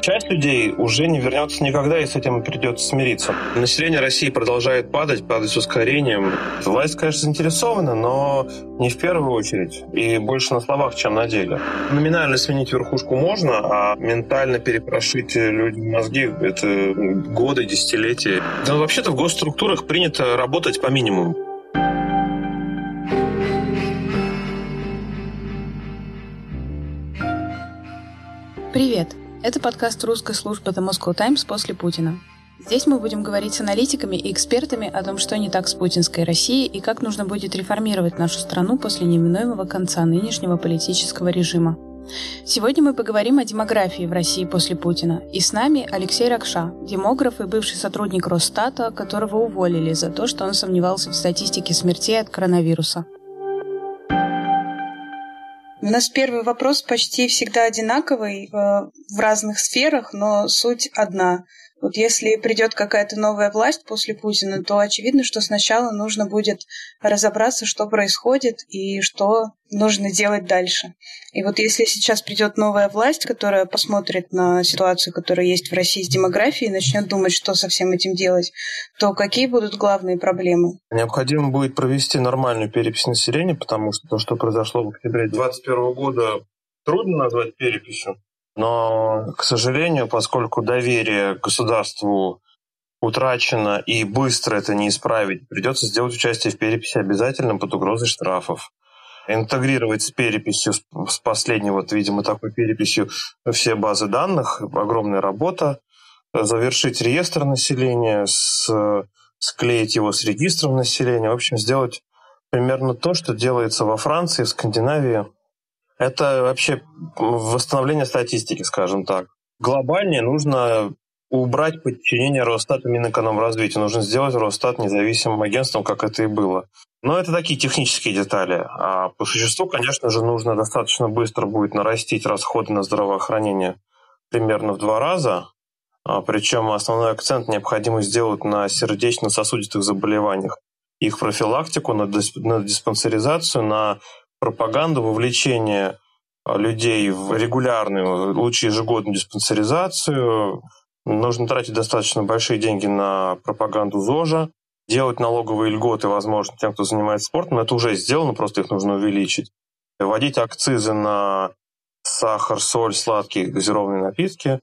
Часть людей уже не вернется никогда, и с этим придется смириться. Население России продолжает падать, падать с ускорением. Власть, конечно, заинтересована, но не в первую очередь, и больше на словах, чем на деле. Номинально сменить верхушку можно, а ментально перепрошить людям мозги — это годы, десятилетия. Да, вообще-то в госструктурах принято работать по минимуму. Привет! Это подкаст русской службы The Moscow Times после Путина. Здесь мы будем говорить с аналитиками и экспертами о том, что не так с путинской Россией и как нужно будет реформировать нашу страну после неминуемого конца нынешнего политического режима. Сегодня мы поговорим о демографии в России после Путина. И с нами Алексей Ракша, демограф и бывший сотрудник Росстата, которого уволили за то, что он сомневался в статистике смертей от коронавируса. У нас первый вопрос почти всегда одинаковый э, в разных сферах, но суть одна. Вот если придет какая-то новая власть после Путина, то очевидно, что сначала нужно будет разобраться, что происходит и что нужно делать дальше. И вот если сейчас придет новая власть, которая посмотрит на ситуацию, которая есть в России с демографией, и начнет думать, что со всем этим делать, то какие будут главные проблемы? Необходимо будет провести нормальную перепись населения, потому что то, что произошло в октябре 2021 года, трудно назвать переписью. Но, к сожалению, поскольку доверие к государству утрачено и быстро это не исправить, придется сделать участие в переписи обязательным под угрозой штрафов. Интегрировать с переписью, с последней, вот, видимо, такой переписью все базы данных, огромная работа. Завершить реестр населения, с, склеить его с регистром населения. В общем, сделать примерно то, что делается во Франции, в Скандинавии, это вообще восстановление статистики, скажем так. Глобальнее нужно убрать подчинение Росстату Минэкономразвития. Нужно сделать Росстат независимым агентством, как это и было. Но это такие технические детали. А по существу, конечно же, нужно достаточно быстро будет нарастить расходы на здравоохранение примерно в два раза. А Причем основной акцент необходимо сделать на сердечно-сосудистых заболеваниях. Их профилактику, на диспансеризацию, на пропаганду, вовлечение а, людей в регулярную, лучше ежегодную диспансеризацию. Нужно тратить достаточно большие деньги на пропаганду ЗОЖа, делать налоговые льготы, возможно, тем, кто занимается спортом, но это уже сделано, просто их нужно увеличить. Вводить акцизы на сахар, соль, сладкие газированные напитки.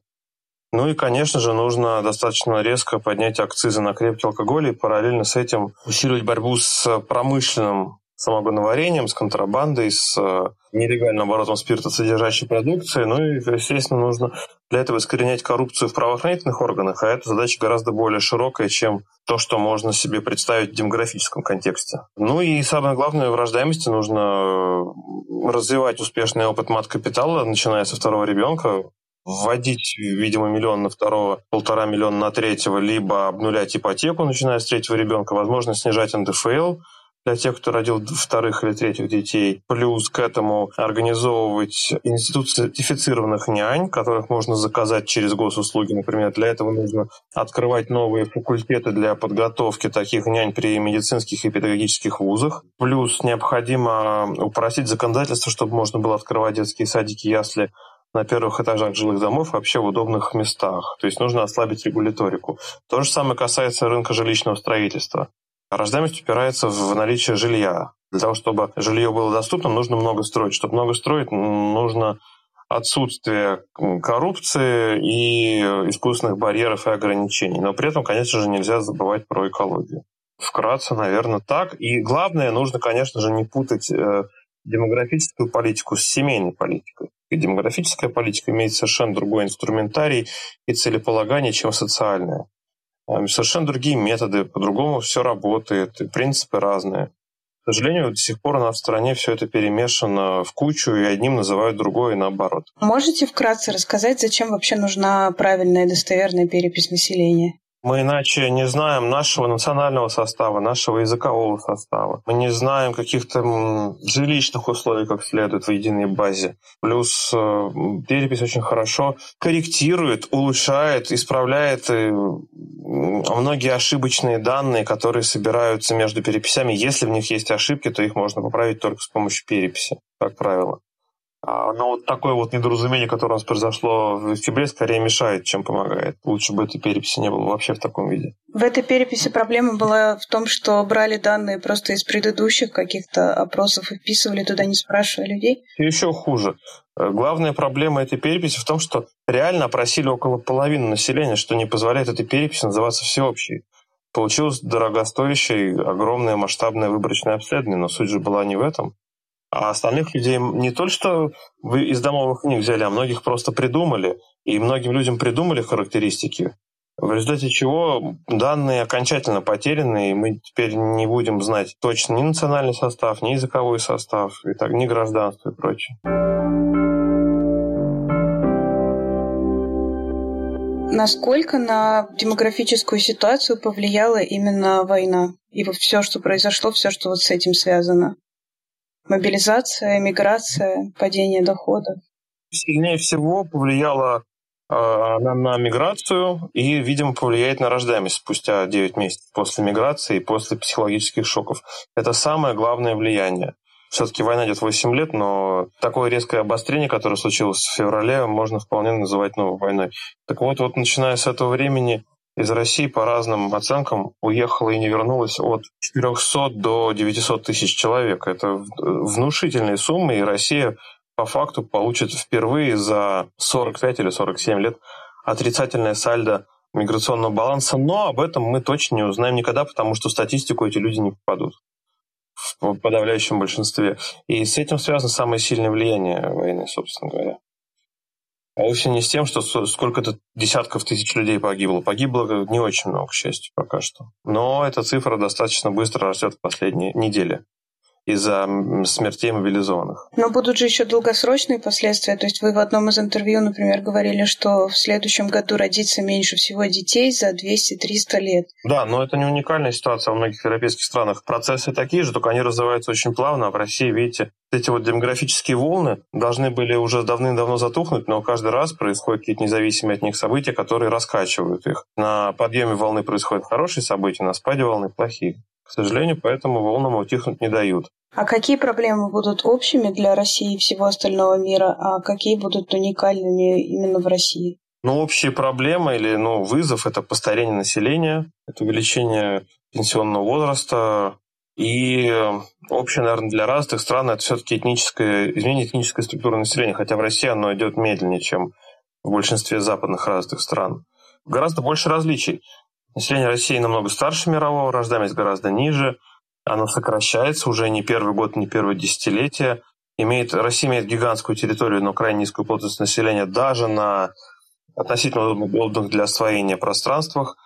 Ну и, конечно же, нужно достаточно резко поднять акцизы на крепкий алкоголь и параллельно с этим усиливать борьбу с промышленным самогоноварением, с контрабандой, с э, нелегальным оборотом спирта содержащей продукции. Ну и, естественно, нужно для этого искоренять коррупцию в правоохранительных органах, а эта задача гораздо более широкая, чем то, что можно себе представить в демографическом контексте. Ну и самое главное, в рождаемости нужно э, развивать успешный опыт мат-капитала, начиная со второго ребенка, вводить, видимо, миллион на второго, полтора миллиона на третьего, либо обнулять ипотеку, начиная с третьего ребенка, возможно, снижать НДФЛ, для тех, кто родил вторых или третьих детей. Плюс к этому организовывать институт сертифицированных нянь, которых можно заказать через госуслуги. Например, для этого нужно открывать новые факультеты для подготовки таких нянь при медицинских и педагогических вузах. Плюс необходимо упростить законодательство, чтобы можно было открывать детские садики, ясли на первых этажах жилых домов вообще в удобных местах. То есть нужно ослабить регуляторику. То же самое касается рынка жилищного строительства. Рождаемость упирается в наличие жилья. Для того, чтобы жилье было доступно, нужно много строить. Чтобы много строить, нужно отсутствие коррупции и искусственных барьеров и ограничений. Но при этом, конечно же, нельзя забывать про экологию. Вкратце, наверное, так. И главное, нужно, конечно же, не путать э, демографическую политику с семейной политикой. И демографическая политика имеет совершенно другой инструментарий и целеполагание, чем социальная. Совершенно другие методы, по-другому все работает, и принципы разные. К сожалению, до сих пор у нас в стране все это перемешано в кучу, и одним называют другое, и наоборот. Можете вкратце рассказать, зачем вообще нужна правильная и достоверная перепись населения? Мы иначе не знаем нашего национального состава, нашего языкового состава. Мы не знаем каких-то жилищных условий, как следует в единой базе. Плюс э, перепись очень хорошо корректирует, улучшает, исправляет э, многие ошибочные данные, которые собираются между переписями. Если в них есть ошибки, то их можно поправить только с помощью переписи, как правило. А, но вот такое вот недоразумение, которое у нас произошло в октябре, скорее мешает, чем помогает. Лучше бы этой переписи не было вообще в таком виде. В этой переписи проблема была в том, что брали данные просто из предыдущих каких-то опросов и вписывали туда, не спрашивая людей. И еще хуже. Э, главная проблема этой переписи в том, что реально опросили около половины населения, что не позволяет этой переписи называться всеобщей. Получилось дорогостоящее, огромное масштабное выборочное обследование, но суть же была не в этом. А остальных людей не то, что вы из домовых книг взяли, а многих просто придумали. И многим людям придумали характеристики, в результате чего данные окончательно потеряны, и мы теперь не будем знать точно ни национальный состав, ни языковой состав, и так, ни гражданство и прочее. Насколько на демографическую ситуацию повлияла именно война и вот все, что произошло, все, что вот с этим связано? Мобилизация, миграция, падение доходов. Сильнее всего повлияла э, она на миграцию и, видимо, повлияет на рождаемость спустя 9 месяцев после миграции и после психологических шоков. Это самое главное влияние. Все-таки война идет 8 лет, но такое резкое обострение, которое случилось в феврале, можно вполне называть новой войной. Так вот, вот начиная с этого времени из России по разным оценкам уехало и не вернулось от 400 до 900 тысяч человек. Это внушительные суммы, и Россия по факту получит впервые за 45 или 47 лет отрицательное сальдо миграционного баланса, но об этом мы точно не узнаем никогда, потому что в статистику эти люди не попадут в подавляющем большинстве. И с этим связано самое сильное влияние войны, собственно говоря. А вовсе не с тем, что сколько-то десятков тысяч людей погибло. Погибло не очень много, к счастью, пока что. Но эта цифра достаточно быстро растет в последние недели из-за смертей мобилизованных. Но будут же еще долгосрочные последствия. То есть вы в одном из интервью, например, говорили, что в следующем году родится меньше всего детей за 200-300 лет. Да, но это не уникальная ситуация во многих европейских странах. Процессы такие же, только они развиваются очень плавно. А в России, видите, эти вот демографические волны должны были уже давным-давно затухнуть, но каждый раз происходят какие-то независимые от них события, которые раскачивают их. На подъеме волны происходят хорошие события, на спаде волны плохие. К сожалению, поэтому волнам утихнуть не дают. А какие проблемы будут общими для России и всего остального мира, а какие будут уникальными именно в России? Ну, общие проблемы или ну, вызов – это постарение населения, это увеличение пенсионного возраста, и общее, наверное, для разных стран это все-таки этническое, изменение этнической структуры населения, хотя в России оно идет медленнее, чем в большинстве западных развитых стран. Гораздо больше различий. Население России намного старше мирового, рождаемость гораздо ниже, оно сокращается уже не первый год, не первое десятилетие. Имеет, Россия имеет гигантскую территорию, но крайне низкую плотность населения даже на относительно удобных для освоения пространствах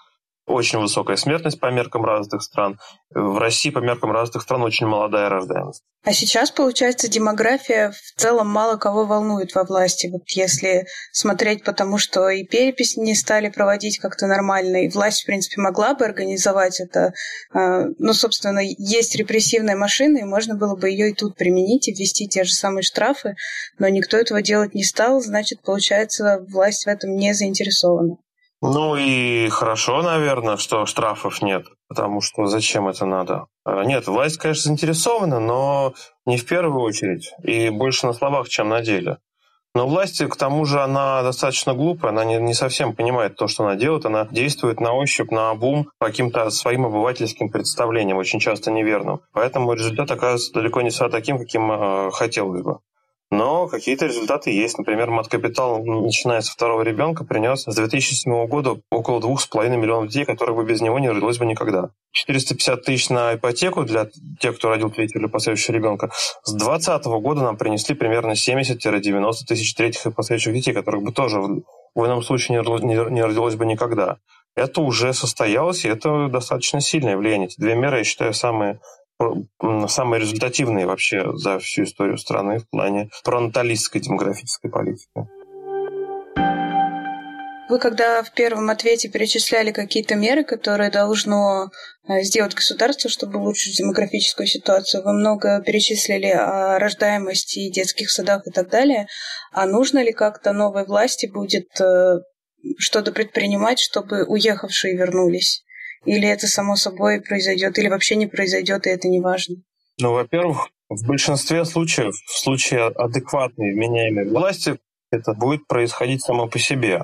очень высокая смертность по меркам развитых стран. В России по меркам развитых стран очень молодая рождаемость. А сейчас, получается, демография в целом мало кого волнует во власти. Вот если смотреть потому, что и перепись не стали проводить как-то нормально, и власть, в принципе, могла бы организовать это. А, ну, собственно, есть репрессивная машина, и можно было бы ее и тут применить, и ввести те же самые штрафы, но никто этого делать не стал, значит, получается, власть в этом не заинтересована. Ну и хорошо, наверное, что штрафов нет, потому что зачем это надо? А, нет, власть, конечно, заинтересована, но не в первую очередь, и больше на словах, чем на деле. Но власть, к тому же, она достаточно глупая, она не, не совсем понимает то, что она делает, она действует на ощупь, на обум, по каким-то своим обывательским представлениям, очень часто неверным. Поэтому результат оказывается далеко не всегда таким, каким э, хотелось бы. Но какие-то результаты есть. Например, мат-капитал, начиная со второго ребенка, принес с 2007 года около 2,5 миллионов детей, которых бы без него не родилось бы никогда. 450 тысяч на ипотеку для тех, кто родил третьего или последующего ребенка. С 2020 года нам принесли примерно 70-90 тысяч третьих и последующих детей, которых бы тоже в ином случае не родилось, бы никогда. Это уже состоялось, и это достаточно сильное влияние. Эти две меры, я считаю, самые самые результативные вообще за всю историю страны в плане пронаталистской демографической политики. Вы когда в первом ответе перечисляли какие-то меры, которые должно э, сделать государство, чтобы улучшить демографическую ситуацию, вы много перечислили о рождаемости, детских садах и так далее. А нужно ли как-то новой власти будет э, что-то предпринимать, чтобы уехавшие вернулись? Или это само собой произойдет, или вообще не произойдет, и это не важно? Ну, во-первых, В большинстве случаев, в случае адекватной вменяемой власти, это будет происходить само по себе.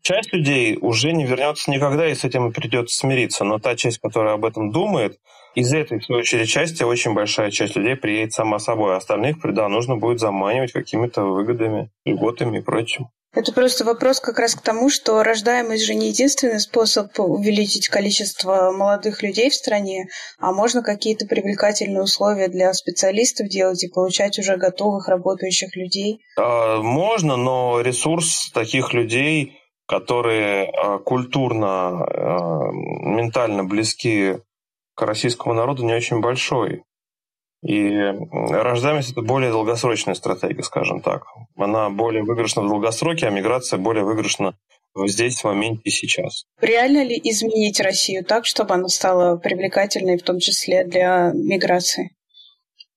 Часть людей уже не вернется никогда, и с этим придется смириться. Но та часть, которая об этом думает, из этой, в свою очередь, части очень большая часть людей приедет сама собой. А остальных, да, нужно будет заманивать какими-то выгодами, льготами и прочим. Это просто вопрос как раз к тому, что рождаемость же не единственный способ увеличить количество молодых людей в стране, а можно какие-то привлекательные условия для специалистов делать и получать уже готовых работающих людей. А, можно, но ресурс таких людей, которые а, культурно, а, ментально близки к российскому народу, не очень большой. И рождаемость – это более долгосрочная стратегия, скажем так. Она более выигрышна в долгосроке, а миграция более выигрышна здесь, в моменте и сейчас. Реально ли изменить Россию так, чтобы она стала привлекательной, в том числе для миграции?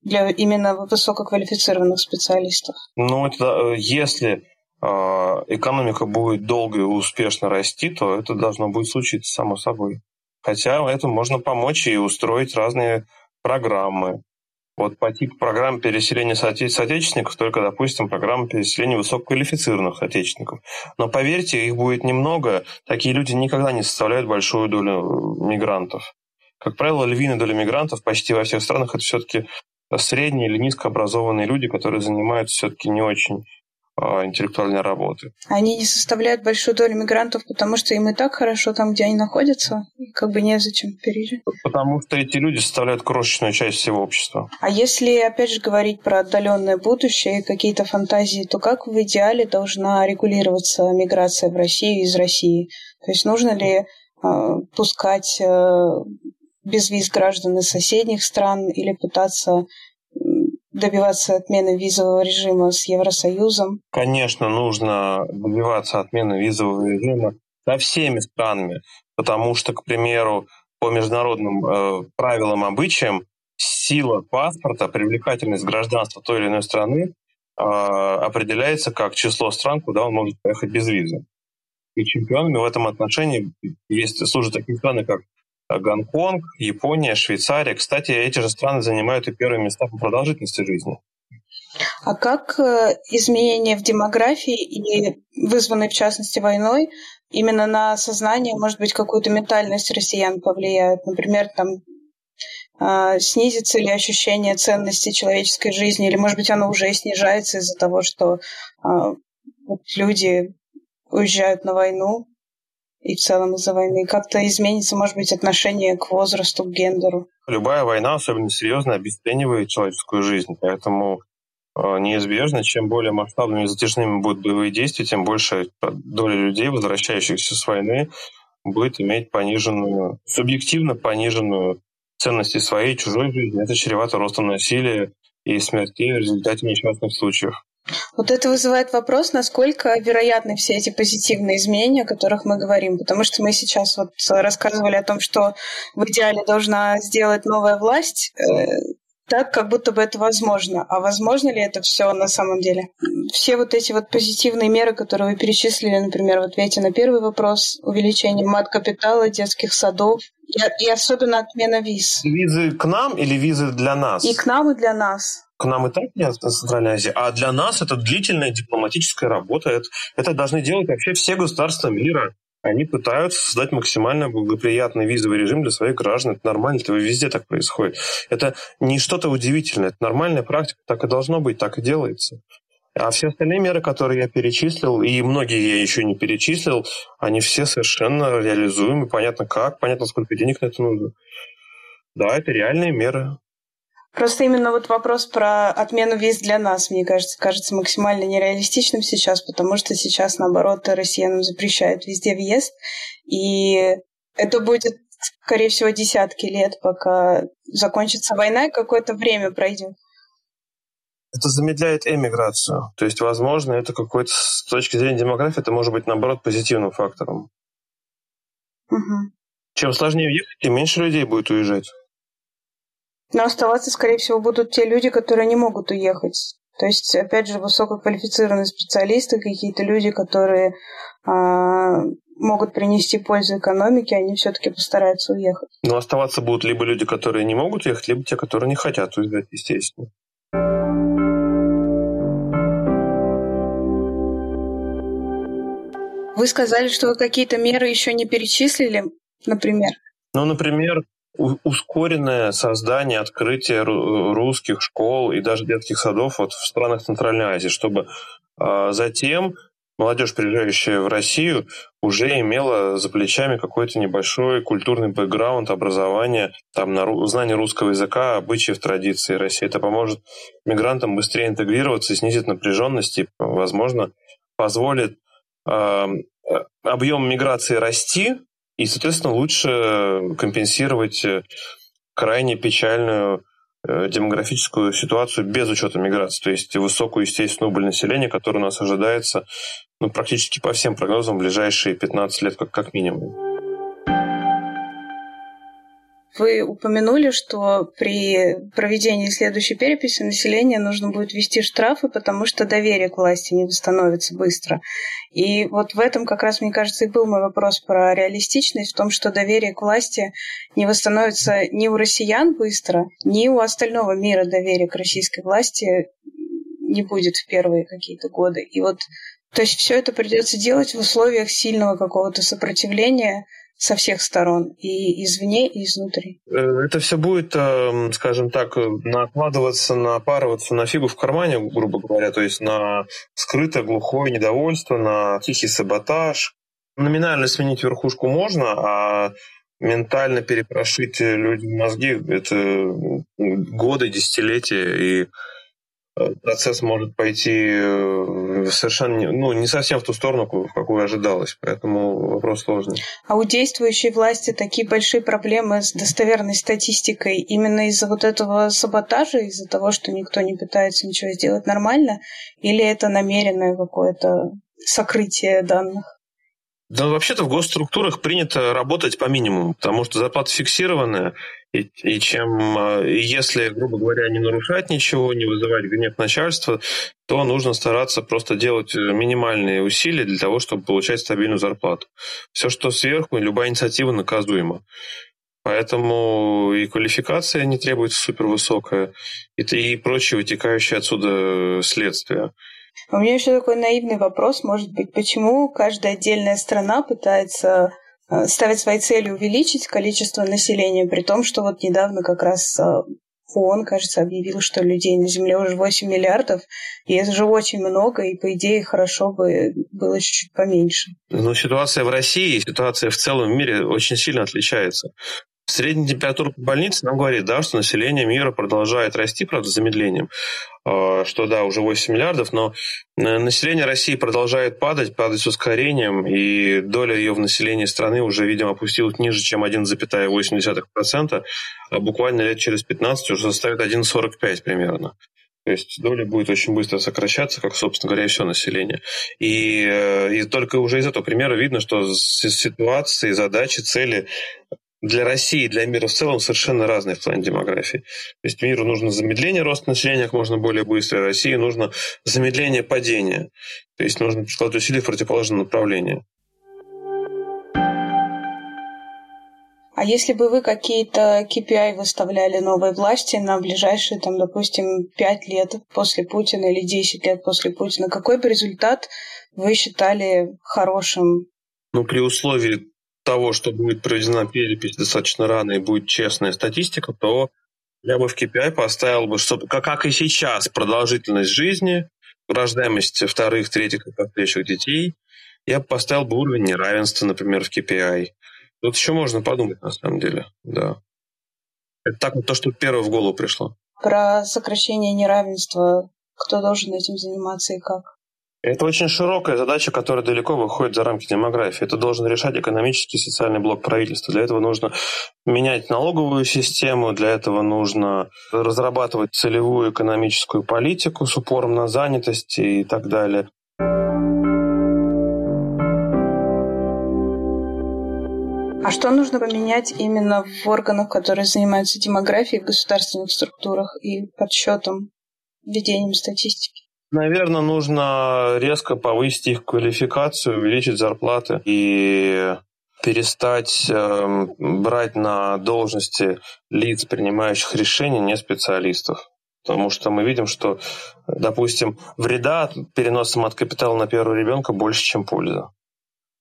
Для именно высококвалифицированных специалистов? Ну, это, если э, экономика будет долго и успешно расти, то это должно будет случиться само собой. Хотя этому можно помочь и устроить разные программы, вот по типу программ переселения соотече- соотечественников, только, допустим, программа переселения высококвалифицированных соотечественников. Но поверьте, их будет немного. Такие люди никогда не составляют большую долю э, мигрантов. Как правило, львиная доля мигрантов почти во всех странах это все-таки средние или низкообразованные люди, которые занимаются все-таки не очень интеллектуальной работы. Они не составляют большую долю мигрантов, потому что им и так хорошо там, где они находятся, как бы незачем переезжать. Потому что эти люди составляют крошечную часть всего общества. А если, опять же, говорить про отдаленное будущее и какие-то фантазии, то как в идеале должна регулироваться миграция в Россию из России? То есть нужно ли э, пускать э, без виз граждан из соседних стран или пытаться добиваться отмены визового режима с Евросоюзом? Конечно, нужно добиваться отмены визового режима со всеми странами, потому что, к примеру, по международным э, правилам, обычаям, сила паспорта, привлекательность гражданства той или иной страны э, определяется как число стран, куда он может поехать без визы. И чемпионами в этом отношении есть, служат такие страны, как Гонконг, Япония, Швейцария. Кстати, эти же страны занимают и первые места по продолжительности жизни. А как э, изменения в демографии и вызванные, в частности, войной, именно на сознание, может быть, какую-то ментальность россиян повлияют? Например, там э, снизится ли ощущение ценности человеческой жизни, или, может быть, оно уже снижается из-за того, что э, люди уезжают на войну, и в целом из-за войны? Как-то изменится, может быть, отношение к возрасту, к гендеру? Любая война, особенно серьезная, обесценивает человеческую жизнь. Поэтому э, неизбежно, чем более масштабными и затяжными будут боевые действия, тем больше доля людей, возвращающихся с войны, будет иметь пониженную, субъективно пониженную ценности своей чужой жизни. Это чревато ростом насилия и смертей в результате несчастных случаев. Вот это вызывает вопрос, насколько вероятны все эти позитивные изменения, о которых мы говорим. Потому что мы сейчас вот рассказывали о том, что в идеале должна сделать новая власть, э, так, как будто бы это возможно. А возможно ли это все на самом деле? Все вот эти вот позитивные меры, которые вы перечислили, например, в ответе на первый вопрос, увеличение мат-капитала, детских садов, и, и особенно отмена виз. Визы к нам или визы для нас? И к нам, и для нас к нам и так нет Центральной Азии, а для нас это длительная дипломатическая работа. Это, это должны делать вообще все государства мира. Они пытаются создать максимально благоприятный визовый режим для своих граждан. Это нормально, это везде так происходит. Это не что-то удивительное, это нормальная практика, так и должно быть, так и делается. А все остальные меры, которые я перечислил, и многие я еще не перечислил, они все совершенно реализуемы, понятно как, понятно, сколько денег на это нужно. Да, это реальные меры. Просто именно вот вопрос про отмену виз для нас, мне кажется, кажется максимально нереалистичным сейчас, потому что сейчас, наоборот, россиянам запрещают везде въезд, и это будет, скорее всего, десятки лет, пока закончится война, и какое-то время пройдет. Это замедляет эмиграцию. То есть, возможно, это какой-то с точки зрения демографии, это может быть, наоборот, позитивным фактором. Угу. Чем сложнее уехать, тем меньше людей будет уезжать. Но оставаться, скорее всего, будут те люди, которые не могут уехать. То есть, опять же, высококвалифицированные специалисты, какие-то люди, которые а, могут принести пользу экономике, они все-таки постараются уехать. Но оставаться будут либо люди, которые не могут ехать, либо те, которые не хотят уезжать, естественно. Вы сказали, что вы какие-то меры еще не перечислили, например? Ну, например, ускоренное создание, открытие русских школ и даже детских садов вот в странах Центральной Азии, чтобы э, затем молодежь, приезжающая в Россию, уже имела за плечами какой-то небольшой культурный бэкграунд, образование, там, на знание русского языка, обычаев, традиций России. Это поможет мигрантам быстрее интегрироваться, снизит напряженность и, возможно, позволит э, объем миграции расти, и, соответственно, лучше компенсировать э, крайне печальную э, демографическую ситуацию без учета миграции, то есть высокую естественную убыль населения, которая у нас ожидается ну, практически по всем прогнозам в ближайшие 15 лет как, как минимум. Вы упомянули, что при проведении следующей переписи населения нужно будет ввести штрафы, потому что доверие к власти не восстановится быстро. И вот в этом как раз, мне кажется, и был мой вопрос про реалистичность, в том, что доверие к власти не восстановится ни у россиян быстро, ни у остального мира доверия к российской власти не будет в первые какие-то годы. И вот, то есть все это придется делать в условиях сильного какого-то сопротивления со всех сторон, и извне, и изнутри. Э, это все будет, эм, скажем так, накладываться, напарываться на фигу в кармане, грубо говоря, то есть на скрытое глухое недовольство, на тихий саботаж. Номинально сменить верхушку можно, а ментально перепрошить людям мозги – это годы, десятилетия, и процесс может пойти э, совершенно ну, не совсем в ту сторону, в какую ожидалось. Поэтому вопрос сложный. А у действующей власти такие большие проблемы с достоверной статистикой именно из-за вот этого саботажа, из-за того, что никто не пытается ничего сделать нормально, или это намеренное какое-то сокрытие данных? Да, вообще-то в госструктурах принято работать по минимуму, потому что зарплата фиксированная, и, и чем, а, если, грубо говоря, не нарушать ничего, не вызывать гнев начальства, то нужно стараться просто делать минимальные усилия для того, чтобы получать стабильную зарплату. Все, что сверху, любая инициатива наказуема. Поэтому и квалификация не требуется супервысокая, и, и прочие вытекающие отсюда следствия. У меня еще такой наивный вопрос, может быть, почему каждая отдельная страна пытается э, ставить своей целью увеличить количество населения, при том, что вот недавно как раз э, ООН, кажется, объявил, что людей на Земле уже 8 миллиардов, и это же очень много, и, по идее, хорошо бы было чуть-чуть поменьше. Ну, ситуация в России, ситуация в целом мире очень сильно отличается. Средняя температура по больнице нам говорит, да, что население мира продолжает расти, правда, с замедлением, а, что, да, уже 8 миллиардов, но э, население России продолжает падать, падать с ускорением, и доля ее в населении страны уже, видимо, опустилась ниже, чем 1,8%, а буквально лет через 15 уже составит 1,45 примерно. То есть доля будет очень быстро сокращаться, как, собственно говоря, и все население. И, э, и только уже из этого примера видно, что ситуации, задачи, цели для России и для мира в целом совершенно разные в плане демографии. То есть миру нужно замедление роста населения как можно более быстрое, России нужно замедление падения. То есть нужно прикладывать усилия в противоположном направлении. А если бы вы какие-то KPI выставляли новой власти на ближайшие, там, допустим, 5 лет после Путина или 10 лет после Путина, какой бы результат вы считали хорошим? Ну, при условии того, что будет проведена перепись достаточно рано и будет честная статистика, то я бы в KPI поставил бы, чтобы, как и сейчас, продолжительность жизни, рождаемость вторых, третьих и последующих детей, я бы поставил бы уровень неравенства, например, в KPI. Тут еще можно подумать, на самом деле, да. Это так вот то, что первое в голову пришло. Про сокращение неравенства, кто должен этим заниматься и как? Это очень широкая задача, которая далеко выходит за рамки демографии. Это должен решать экономический и социальный блок правительства. Для этого нужно менять налоговую систему, для этого нужно разрабатывать целевую экономическую политику с упором на занятость и так далее. А что нужно поменять именно в органах, которые занимаются демографией в государственных структурах и подсчетом, ведением статистики? Наверное, нужно резко повысить их квалификацию, увеличить зарплаты и перестать э, брать на должности лиц, принимающих решения, не специалистов. Потому что мы видим, что, допустим, вреда от переноса мат капитала на первого ребенка больше, чем польза.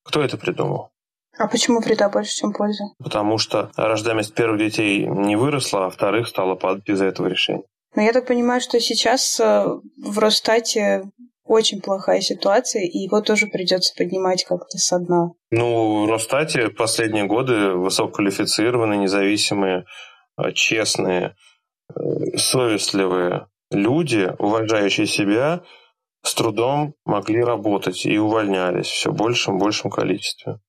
Кто это придумал? А почему вреда больше, чем польза? Потому что рождаемость первых детей не выросла, а вторых стала падать из-за этого решения. Но я так понимаю, что сейчас э, в Росстате очень плохая ситуация, и его тоже придется поднимать как-то со дна. Ну, в Росстате последние годы высококвалифицированные, независимые, э, честные, э, совестливые люди, уважающие себя, с трудом могли работать и увольнялись все большим и большем количестве.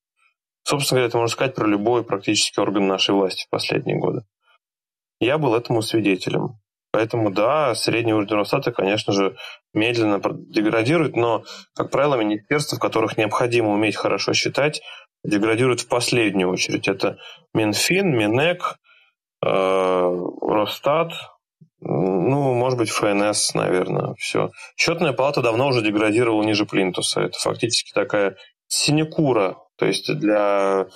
Собственно говоря, это можно сказать про любой практически орган нашей власти в последние годы. Я был этому свидетелем. Поэтому, да, средний уровень Росстата, конечно же, медленно деградирует, но, как правило, министерства, в которых необходимо уметь хорошо считать, деградируют в последнюю очередь. Это Минфин, Минэк, э, Росстат, ну, может быть, ФНС, наверное, все. Счетная палата давно уже деградировала ниже плинтуса. Это фактически такая синекура, то есть для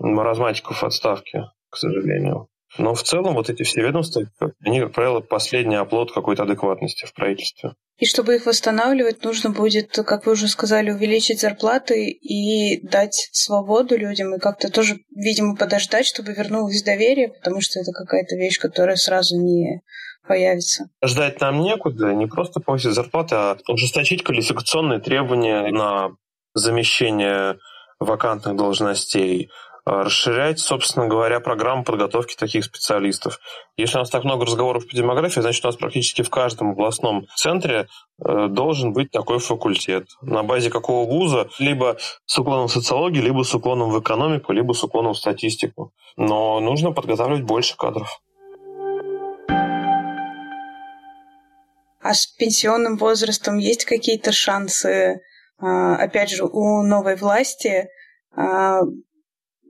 маразматиков отставки, к сожалению. Но в целом вот эти все ведомства, они, как правило, последний оплот какой-то адекватности в правительстве. И чтобы их восстанавливать, нужно будет, как вы уже сказали, увеличить зарплаты и дать свободу людям, и как-то тоже, видимо, подождать, чтобы вернулось доверие, потому что это какая-то вещь, которая сразу не появится. Ждать нам некуда, не просто повысить зарплаты, а ужесточить квалификационные требования на замещение вакантных должностей, расширять, собственно говоря, программу подготовки таких специалистов. Если у нас так много разговоров по демографии, значит, у нас практически в каждом областном центре э, должен быть такой факультет. На базе какого вуза? Либо с уклоном в социологию, либо с уклоном в экономику, либо с уклоном в статистику. Но нужно подготавливать больше кадров. А с пенсионным возрастом есть какие-то шансы, а, опять же, у новой власти а,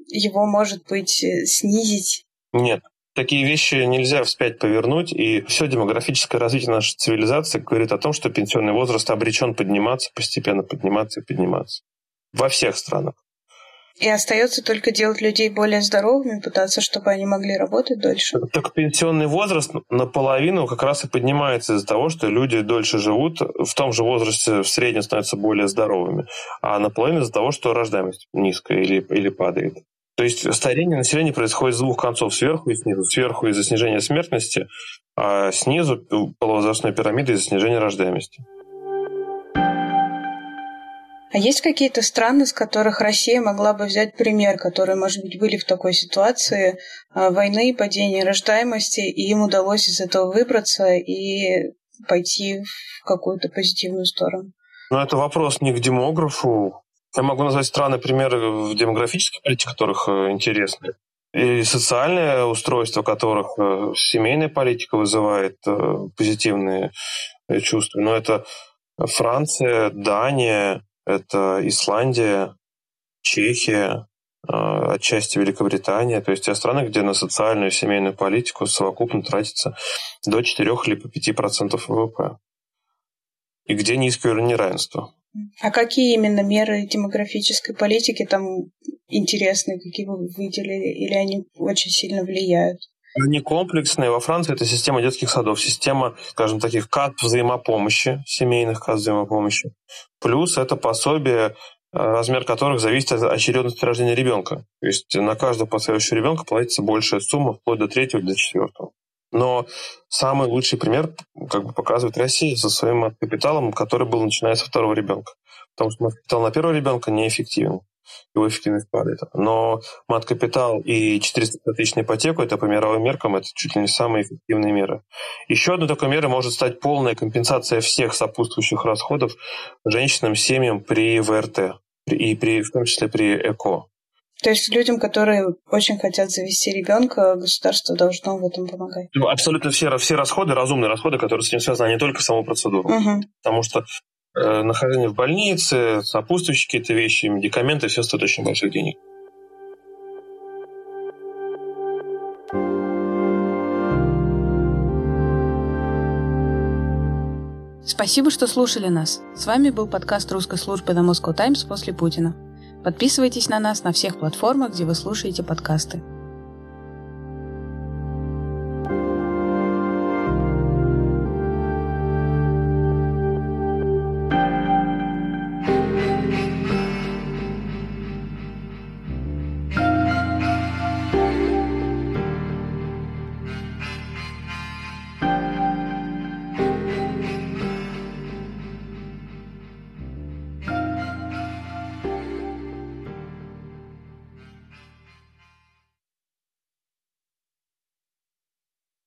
его, может быть, э, снизить? Нет. Такие вещи нельзя вспять повернуть, и все демографическое развитие нашей цивилизации говорит о том, что пенсионный возраст обречен подниматься, постепенно подниматься и подниматься. Во всех странах. И остается только делать людей более здоровыми, пытаться, чтобы они могли работать дольше. Так пенсионный возраст наполовину как раз и поднимается из-за того, что люди дольше живут, в том же возрасте в среднем становятся более здоровыми, а наполовину из-за того, что рождаемость низкая или, или падает. То есть старение населения происходит с двух концов, сверху и снизу. Сверху из-за снижения смертности, а снизу полувозрастной пирамиды из-за снижения рождаемости. А есть какие-то страны, с которых Россия могла бы взять пример, которые, может быть, были в такой ситуации а, войны, падения рождаемости, и им удалось из этого выбраться и пойти в какую-то позитивную сторону? Ну, это вопрос не к демографу, я могу назвать страны, примеры в демографической политике, которых э, интересны. И социальное устройство которых э, семейная политика вызывает э, позитивные чувства. Но это Франция, Дания, это Исландия, Чехия, отчасти Великобритания, то есть те страны, где на социальную и семейную политику совокупно тратится до 4 либо 5% ВВП. И где низкое уровень неравенства. А какие именно меры демографической политики там интересны, какие вы выделили, или они очень сильно влияют? Они комплексные. Во Франции это система детских садов, система, скажем, таких кат взаимопомощи, семейных кат взаимопомощи. Плюс это пособие, э, размер которых зависит от очередности рождения ребенка. То есть на каждого последующего ребенка платится большая сумма, вплоть до третьего, до четвертого. Но самый лучший пример как бы показывает Россия со своим капиталом, который был начиная со второго ребенка. Потому что капитал на первого ребенка неэффективен. Его эффективность падает. Но мат-капитал и 400 тысяч на ипотеку, это по мировым меркам, это чуть ли не самые эффективные меры. Еще одной такой мерой может стать полная компенсация всех сопутствующих расходов женщинам, семьям при ВРТ, и при, в том числе при ЭКО. То есть людям, которые очень хотят завести ребенка, государство должно в этом помогать. Ну, абсолютно все, все расходы, разумные расходы, которые с этим связаны, а не только саму процедуру. Угу. Потому что э, нахождение в больнице, сопутствующие какие-то вещи, медикаменты, все стоят очень больших денег. Спасибо, что слушали нас. С вами был подкаст русской службы The Moscow Times после Путина. Подписывайтесь на нас на всех платформах, где вы слушаете подкасты.